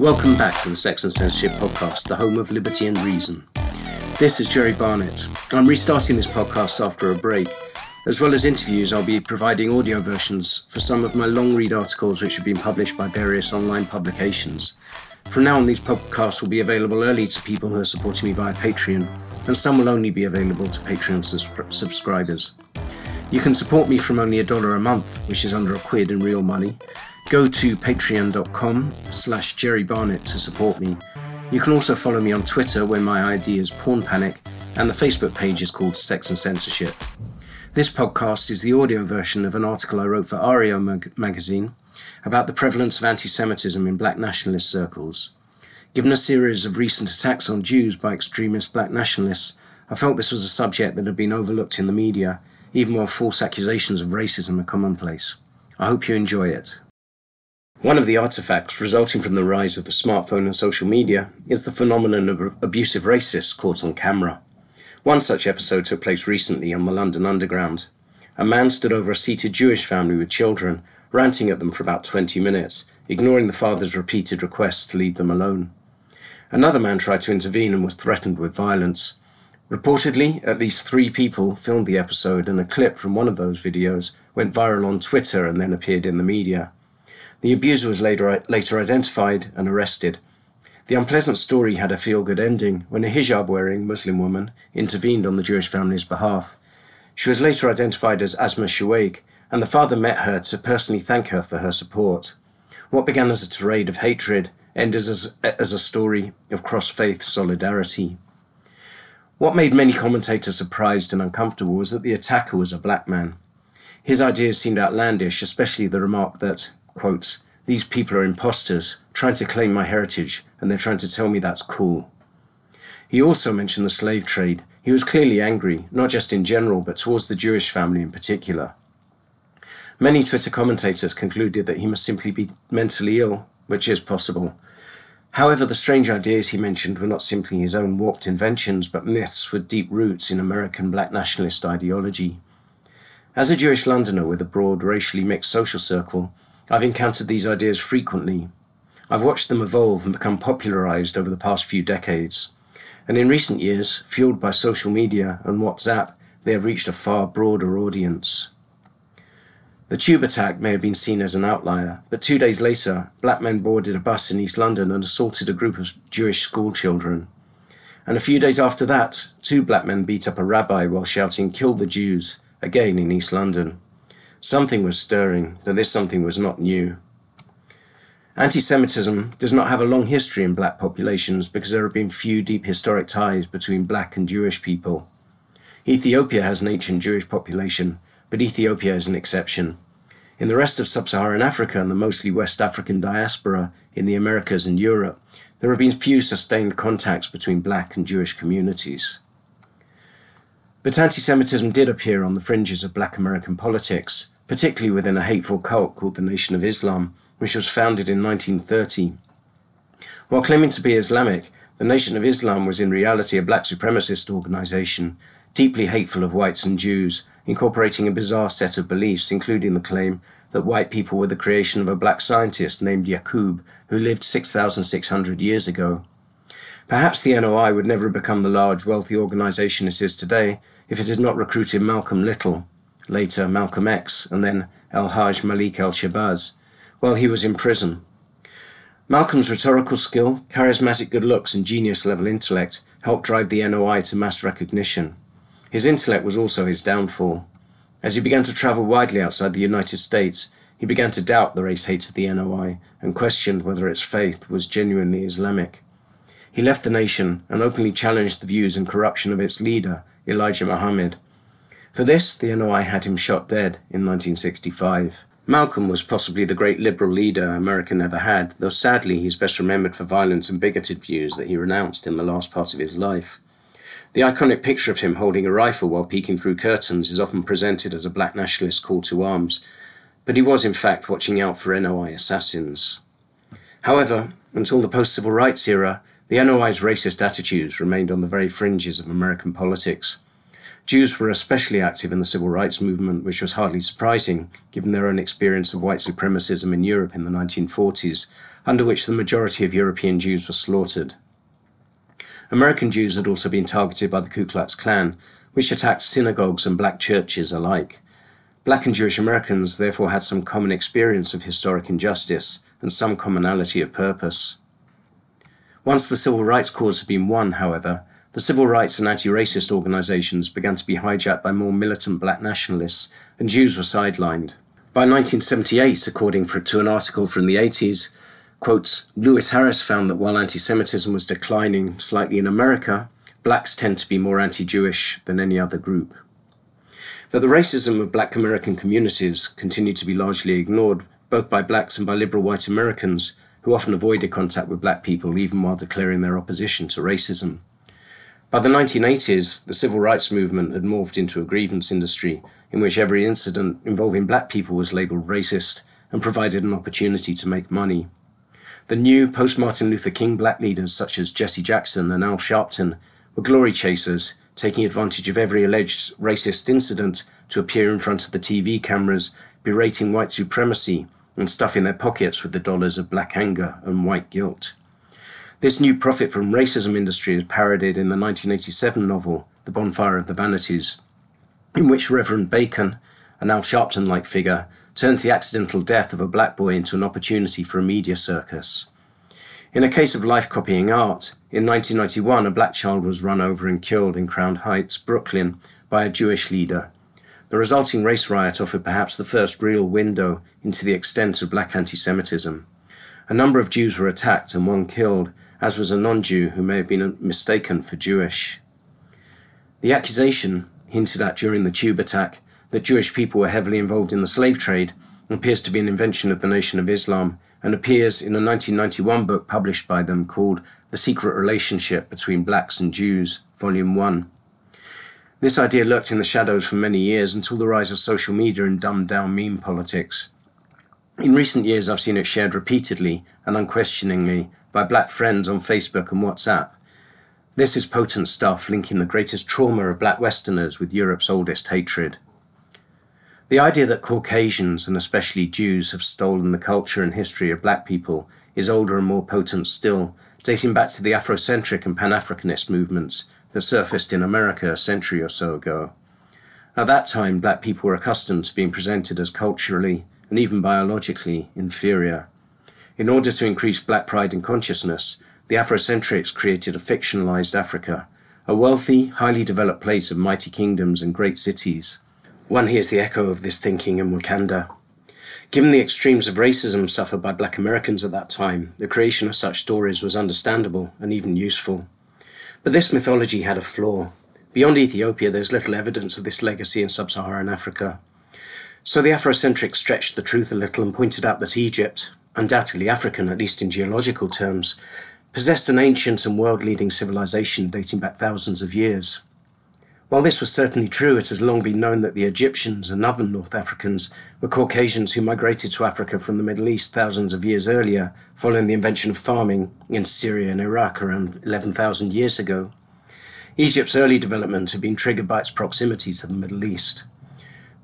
Welcome back to the Sex and Censorship Podcast, the home of liberty and reason. This is Jerry Barnett. I'm restarting this podcast after a break. As well as interviews, I'll be providing audio versions for some of my long read articles which have been published by various online publications. From now on, these podcasts will be available early to people who are supporting me via Patreon, and some will only be available to Patreon sus- subscribers. You can support me from only a dollar a month, which is under a quid in real money, Go to patreon.com slash Jerry Barnett to support me. You can also follow me on Twitter where my ID is Porn Panic and the Facebook page is called Sex and Censorship. This podcast is the audio version of an article I wrote for Areo mag- magazine about the prevalence of anti-Semitism in black nationalist circles. Given a series of recent attacks on Jews by extremist black nationalists, I felt this was a subject that had been overlooked in the media, even while false accusations of racism are commonplace. I hope you enjoy it. One of the artifacts resulting from the rise of the smartphone and social media is the phenomenon of abusive racists caught on camera. One such episode took place recently on the London Underground. A man stood over a seated Jewish family with children, ranting at them for about 20 minutes, ignoring the father's repeated requests to leave them alone. Another man tried to intervene and was threatened with violence. Reportedly, at least three people filmed the episode, and a clip from one of those videos went viral on Twitter and then appeared in the media. The abuser was later, later identified and arrested. The unpleasant story had a feel good ending when a hijab wearing Muslim woman intervened on the Jewish family's behalf. She was later identified as Asma Shuweikh, and the father met her to personally thank her for her support. What began as a tirade of hatred ended as, as a story of cross faith solidarity. What made many commentators surprised and uncomfortable was that the attacker was a black man. His ideas seemed outlandish, especially the remark that, quotes, These people are imposters, trying to claim my heritage, and they're trying to tell me that's cool. He also mentioned the slave trade. He was clearly angry, not just in general, but towards the Jewish family in particular. Many Twitter commentators concluded that he must simply be mentally ill, which is possible. However, the strange ideas he mentioned were not simply his own warped inventions, but myths with deep roots in American black nationalist ideology. As a Jewish Londoner with a broad, racially mixed social circle, I've encountered these ideas frequently. I've watched them evolve and become popularized over the past few decades. And in recent years, fueled by social media and WhatsApp, they have reached a far broader audience. The tube attack may have been seen as an outlier, but two days later, black men boarded a bus in East London and assaulted a group of Jewish school children. And a few days after that, two black men beat up a rabbi while shouting, Kill the Jews, again in East London. Something was stirring, but this something was not new. Anti Semitism does not have a long history in black populations because there have been few deep historic ties between black and Jewish people. Ethiopia has an ancient Jewish population, but Ethiopia is an exception. In the rest of sub Saharan Africa and the mostly West African diaspora in the Americas and Europe, there have been few sustained contacts between black and Jewish communities. But anti Semitism did appear on the fringes of black American politics, particularly within a hateful cult called the Nation of Islam, which was founded in 1930. While claiming to be Islamic, the Nation of Islam was in reality a black supremacist organization, deeply hateful of whites and Jews, incorporating a bizarre set of beliefs, including the claim that white people were the creation of a black scientist named Yaqub, who lived 6,600 years ago. Perhaps the NOI would never have become the large, wealthy organization it is today if it had not recruited Malcolm Little, later Malcolm X, and then El Hajj Malik El Shabazz, while he was in prison. Malcolm's rhetorical skill, charismatic good looks, and genius level intellect helped drive the NOI to mass recognition. His intellect was also his downfall. As he began to travel widely outside the United States, he began to doubt the race hate of the NOI and questioned whether its faith was genuinely Islamic. He left the nation and openly challenged the views and corruption of its leader, Elijah Muhammad, for this, the NOI had him shot dead in 1965. Malcolm was possibly the great liberal leader America ever had, though sadly he's best remembered for violent and bigoted views that he renounced in the last part of his life. The iconic picture of him holding a rifle while peeking through curtains is often presented as a black nationalist call to arms, but he was in fact watching out for NOI assassins. However, until the post civil rights era, the NOI's racist attitudes remained on the very fringes of American politics. Jews were especially active in the civil rights movement, which was hardly surprising given their own experience of white supremacism in Europe in the 1940s, under which the majority of European Jews were slaughtered. American Jews had also been targeted by the Ku Klux Klan, which attacked synagogues and black churches alike. Black and Jewish Americans therefore had some common experience of historic injustice and some commonality of purpose. Once the civil rights cause had been won, however, the civil rights and anti racist organizations began to be hijacked by more militant black nationalists, and Jews were sidelined. By 1978, according to an article from the 80s, quotes, Louis Harris found that while anti Semitism was declining slightly in America, blacks tend to be more anti Jewish than any other group. But the racism of black American communities continued to be largely ignored, both by blacks and by liberal white Americans, who often avoided contact with black people even while declaring their opposition to racism. By the 1980s, the civil rights movement had morphed into a grievance industry in which every incident involving black people was labelled racist and provided an opportunity to make money. The new post Martin Luther King black leaders such as Jesse Jackson and Al Sharpton were glory chasers, taking advantage of every alleged racist incident to appear in front of the TV cameras, berating white supremacy and stuffing their pockets with the dollars of black anger and white guilt. This new profit from racism industry is parodied in the 1987 novel The Bonfire of the Vanities, in which Reverend Bacon, an Al Sharpton like figure, turns the accidental death of a black boy into an opportunity for a media circus. In a case of life copying art, in 1991 a black child was run over and killed in Crown Heights, Brooklyn, by a Jewish leader. The resulting race riot offered perhaps the first real window into the extent of black anti Semitism. A number of Jews were attacked and one killed, as was a non Jew who may have been mistaken for Jewish. The accusation, hinted at during the tube attack, that Jewish people were heavily involved in the slave trade appears to be an invention of the Nation of Islam and appears in a 1991 book published by them called The Secret Relationship Between Blacks and Jews, Volume 1. This idea lurked in the shadows for many years until the rise of social media and dumbed down meme politics. In recent years, I've seen it shared repeatedly and unquestioningly by black friends on Facebook and WhatsApp. This is potent stuff linking the greatest trauma of black Westerners with Europe's oldest hatred. The idea that Caucasians, and especially Jews, have stolen the culture and history of black people is older and more potent still, dating back to the Afrocentric and Pan Africanist movements that surfaced in America a century or so ago. At that time, black people were accustomed to being presented as culturally and even biologically inferior. In order to increase black pride and consciousness, the Afrocentrics created a fictionalized Africa, a wealthy, highly developed place of mighty kingdoms and great cities. One hears the echo of this thinking in Wakanda. Given the extremes of racism suffered by black Americans at that time, the creation of such stories was understandable and even useful. But this mythology had a flaw. Beyond Ethiopia, there's little evidence of this legacy in sub Saharan Africa. So the Afrocentrics stretched the truth a little and pointed out that Egypt, undoubtedly African, at least in geological terms, possessed an ancient and world leading civilization dating back thousands of years. While this was certainly true, it has long been known that the Egyptians and other North Africans were Caucasians who migrated to Africa from the Middle East thousands of years earlier, following the invention of farming in Syria and Iraq around 11,000 years ago. Egypt's early development had been triggered by its proximity to the Middle East.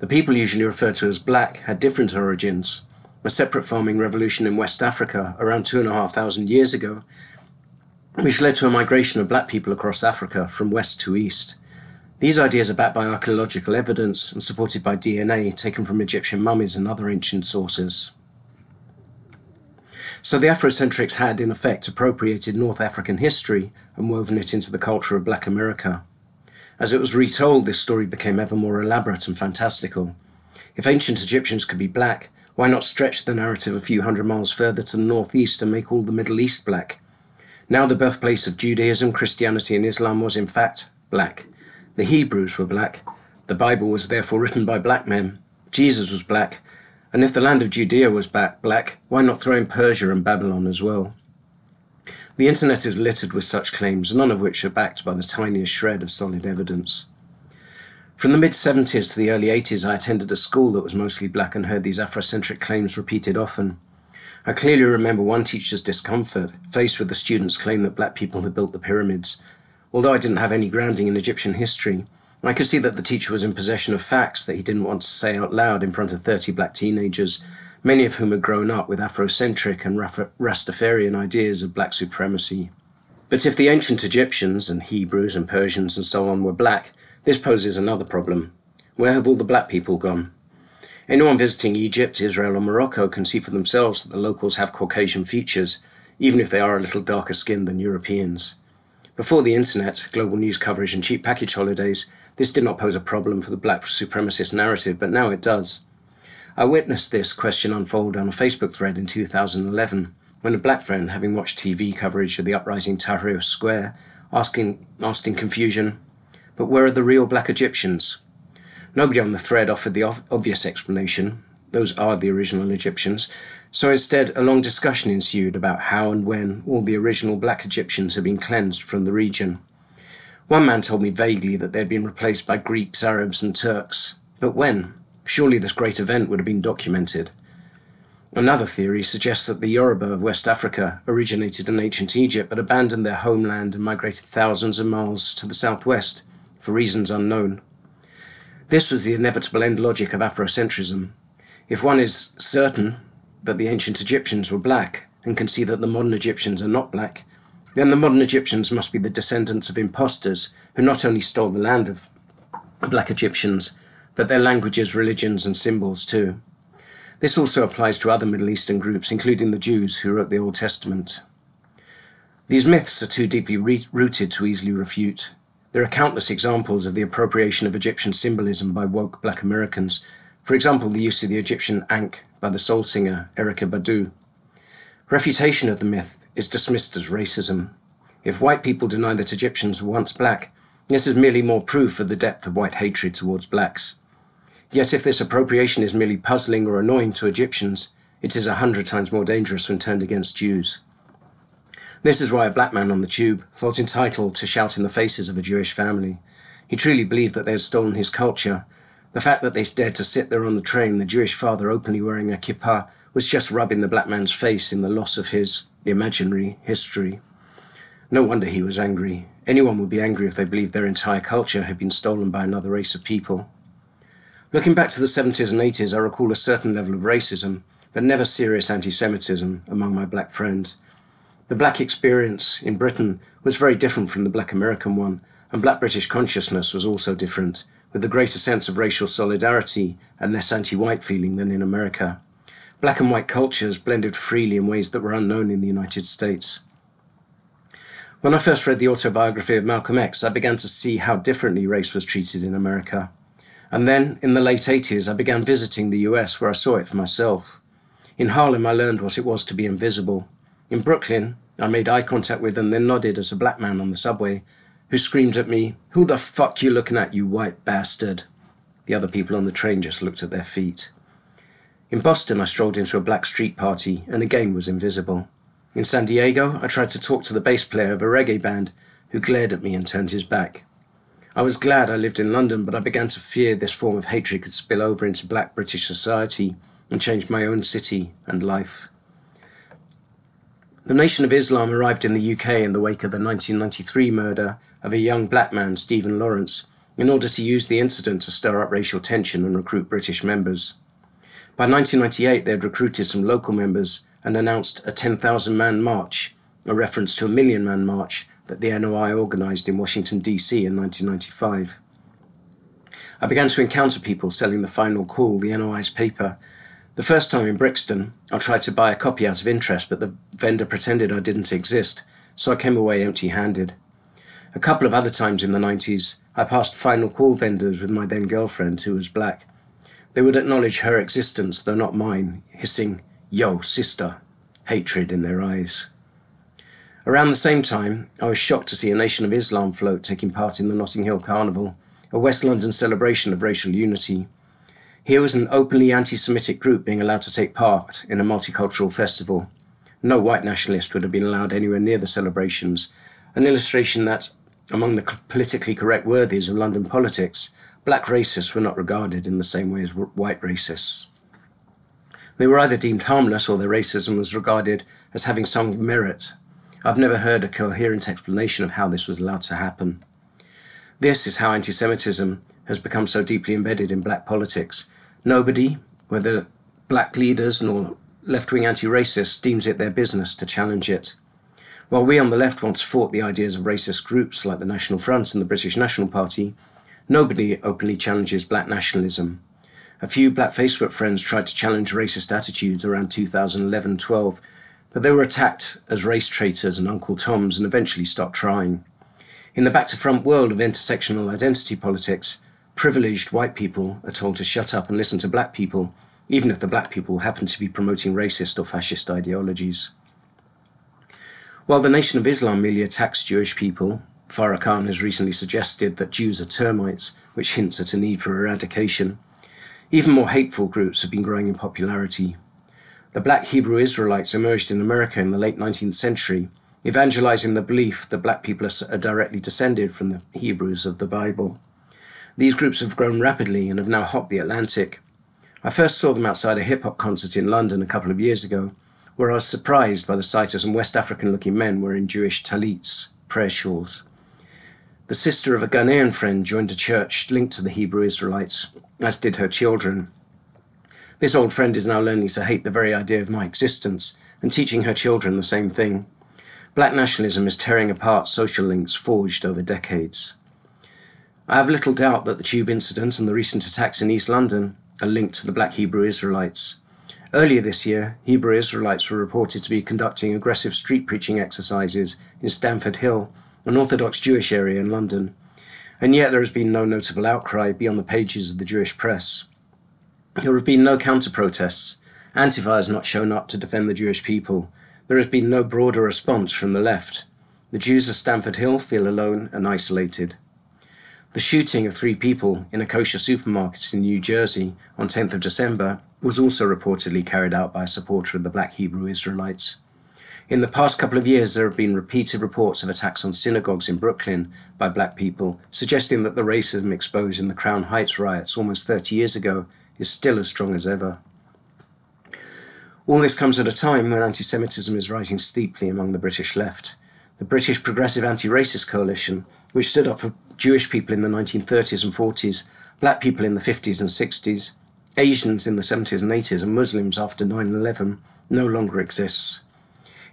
The people usually referred to as black had different origins, a separate farming revolution in West Africa around two and a half thousand years ago, which led to a migration of black people across Africa from west to east. These ideas are backed by archaeological evidence and supported by DNA taken from Egyptian mummies and other ancient sources. So the Afrocentrics had, in effect, appropriated North African history and woven it into the culture of Black America. As it was retold, this story became ever more elaborate and fantastical. If ancient Egyptians could be black, why not stretch the narrative a few hundred miles further to the northeast and make all the Middle East black? Now, the birthplace of Judaism, Christianity, and Islam was in fact black. The Hebrews were black. The Bible was therefore written by black men. Jesus was black. And if the land of Judea was black, why not throw in Persia and Babylon as well? The internet is littered with such claims, none of which are backed by the tiniest shred of solid evidence. From the mid 70s to the early 80s, I attended a school that was mostly black and heard these Afrocentric claims repeated often. I clearly remember one teacher's discomfort faced with the students' claim that black people had built the pyramids. Although I didn't have any grounding in Egyptian history, I could see that the teacher was in possession of facts that he didn't want to say out loud in front of 30 black teenagers, many of whom had grown up with Afrocentric and Rastafarian ideas of black supremacy. But if the ancient Egyptians and Hebrews and Persians and so on were black, this poses another problem. Where have all the black people gone? Anyone visiting Egypt, Israel, or Morocco can see for themselves that the locals have Caucasian features, even if they are a little darker skinned than Europeans. Before the internet, global news coverage, and cheap package holidays, this did not pose a problem for the black supremacist narrative, but now it does. I witnessed this question unfold on a Facebook thread in 2011 when a black friend, having watched TV coverage of the uprising Tahrir Square, asking, asked in confusion, But where are the real black Egyptians? Nobody on the thread offered the obvious explanation. Those are the original Egyptians. So instead, a long discussion ensued about how and when all the original black Egyptians had been cleansed from the region. One man told me vaguely that they had been replaced by Greeks, Arabs, and Turks. But when? Surely this great event would have been documented. Another theory suggests that the Yoruba of West Africa originated in ancient Egypt but abandoned their homeland and migrated thousands of miles to the southwest for reasons unknown. This was the inevitable end logic of Afrocentrism. If one is certain that the ancient Egyptians were black and can see that the modern Egyptians are not black, then the modern Egyptians must be the descendants of impostors who not only stole the land of black Egyptians, but their languages, religions, and symbols too. This also applies to other Middle Eastern groups, including the Jews who wrote the Old Testament. These myths are too deeply re- rooted to easily refute. There are countless examples of the appropriation of Egyptian symbolism by woke black Americans. For example, the use of the Egyptian Ankh by the soul singer Erykah Badu. Refutation of the myth is dismissed as racism. If white people deny that Egyptians were once black, this is merely more proof of the depth of white hatred towards blacks. Yet if this appropriation is merely puzzling or annoying to Egyptians, it is a hundred times more dangerous when turned against Jews. This is why a black man on the tube felt entitled to shout in the faces of a Jewish family. He truly believed that they had stolen his culture. The fact that they dared to sit there on the train, the Jewish father openly wearing a kippah, was just rubbing the black man's face in the loss of his imaginary history. No wonder he was angry. Anyone would be angry if they believed their entire culture had been stolen by another race of people. Looking back to the 70s and 80s, I recall a certain level of racism, but never serious anti Semitism among my black friends. The black experience in Britain was very different from the black American one, and black British consciousness was also different, with a greater sense of racial solidarity and less anti white feeling than in America. Black and white cultures blended freely in ways that were unknown in the United States. When I first read the autobiography of Malcolm X, I began to see how differently race was treated in America. And then, in the late 80s, I began visiting the US where I saw it for myself. In Harlem, I learned what it was to be invisible. In Brooklyn, I made eye contact with and then nodded at a black man on the subway who screamed at me, Who the fuck you looking at, you white bastard? The other people on the train just looked at their feet. In Boston, I strolled into a black street party and again was invisible. In San Diego, I tried to talk to the bass player of a reggae band who glared at me and turned his back. I was glad I lived in London, but I began to fear this form of hatred could spill over into black British society and change my own city and life. The Nation of Islam arrived in the UK in the wake of the 1993 murder of a young black man, Stephen Lawrence, in order to use the incident to stir up racial tension and recruit British members. By 1998, they had recruited some local members and announced a 10,000 man march, a reference to a million man march that the NOI organised in Washington, D.C. in 1995. I began to encounter people selling the Final Call, the NOI's paper. The first time in Brixton, I tried to buy a copy out of interest, but the vendor pretended I didn't exist, so I came away empty handed. A couple of other times in the 90s, I passed Final Call vendors with my then girlfriend, who was black. They would acknowledge her existence, though not mine, hissing, Yo, sister, hatred in their eyes. Around the same time, I was shocked to see a Nation of Islam float taking part in the Notting Hill Carnival, a West London celebration of racial unity. Here was an openly anti Semitic group being allowed to take part in a multicultural festival. No white nationalist would have been allowed anywhere near the celebrations, an illustration that, among the politically correct worthies of London politics, black racists were not regarded in the same way as white racists. They were either deemed harmless or their racism was regarded as having some merit I've never heard a coherent explanation of how this was allowed to happen. This is how anti Semitism has become so deeply embedded in black politics. Nobody, whether black leaders nor left wing anti racists deems it their business to challenge it. While we on the left once fought the ideas of racist groups like the National Front and the British National Party, nobody openly challenges black nationalism. A few black Facebook friends tried to challenge racist attitudes around 2011 12, but they were attacked as race traitors and Uncle Toms and eventually stopped trying. In the back to front world of intersectional identity politics, privileged white people are told to shut up and listen to black people, even if the black people happen to be promoting racist or fascist ideologies. While the Nation of Islam merely attacks Jewish people, Farrakhan has recently suggested that Jews are termites, which hints at a need for eradication. Even more hateful groups have been growing in popularity. The black Hebrew Israelites emerged in America in the late 19th century, evangelizing the belief that black people are directly descended from the Hebrews of the Bible. These groups have grown rapidly and have now hopped the Atlantic. I first saw them outside a hip hop concert in London a couple of years ago, where I was surprised by the sight of some West African looking men wearing Jewish talits, prayer shawls. The sister of a Ghanaian friend joined a church linked to the Hebrew Israelites, as did her children. This old friend is now learning to hate the very idea of my existence and teaching her children the same thing. Black nationalism is tearing apart social links forged over decades. I have little doubt that the tube incident and the recent attacks in East London are linked to the black Hebrew Israelites. Earlier this year, Hebrew Israelites were reported to be conducting aggressive street preaching exercises in Stamford Hill, an Orthodox Jewish area in London, and yet there has been no notable outcry beyond the pages of the Jewish press. There have been no counter protests. Antifa has not shown up to defend the Jewish people. There has been no broader response from the left. The Jews of Stamford Hill feel alone and isolated. The shooting of three people in a kosher supermarket in New Jersey on 10th of December was also reportedly carried out by a supporter of the black Hebrew Israelites. In the past couple of years, there have been repeated reports of attacks on synagogues in Brooklyn by black people, suggesting that the racism exposed in the Crown Heights riots almost 30 years ago is still as strong as ever. All this comes at a time when anti Semitism is rising steeply among the British left. The British Progressive Anti Racist Coalition, which stood up for Jewish people in the 1930s and 40s, black people in the 50s and 60s, Asians in the 70s and 80s and Muslims after 9 11 no longer exists.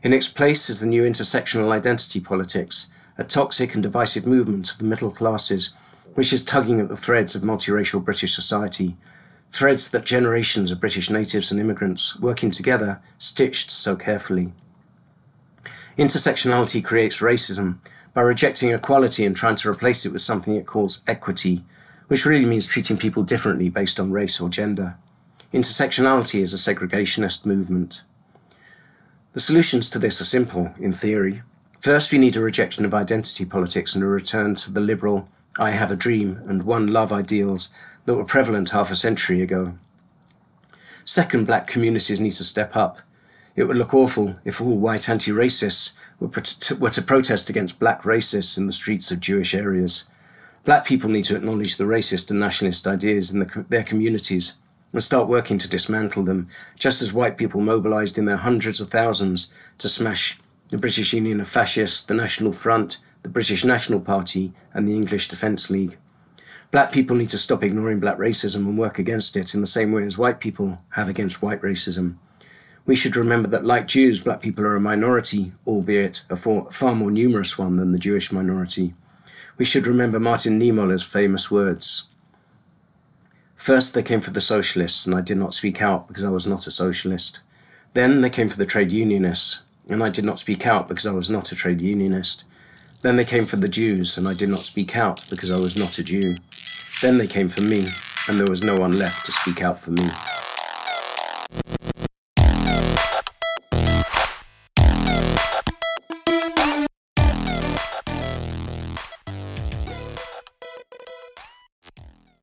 In its place is the new intersectional identity politics, a toxic and divisive movement of the middle classes, which is tugging at the threads of multiracial British society, threads that generations of British natives and immigrants, working together, stitched so carefully. Intersectionality creates racism by rejecting equality and trying to replace it with something it calls equity, which really means treating people differently based on race or gender. Intersectionality is a segregationist movement. The solutions to this are simple, in theory. First, we need a rejection of identity politics and a return to the liberal, I have a dream and one love ideals that were prevalent half a century ago. Second, black communities need to step up. It would look awful if all white anti racists were, were to protest against black racists in the streets of Jewish areas. Black people need to acknowledge the racist and nationalist ideas in the, their communities and start working to dismantle them, just as white people mobilized in their hundreds of thousands to smash the British Union of Fascists, the National Front, the British National Party, and the English Defence League. Black people need to stop ignoring black racism and work against it in the same way as white people have against white racism. We should remember that, like Jews, black people are a minority, albeit a far more numerous one than the Jewish minority we should remember Martin Niemöller's famous words. First, they came for the socialists, and I did not speak out because I was not a socialist. Then they came for the trade unionists, and I did not speak out because I was not a trade unionist. Then they came for the Jews, and I did not speak out because I was not a Jew. Then they came for me, and there was no one left to speak out for me.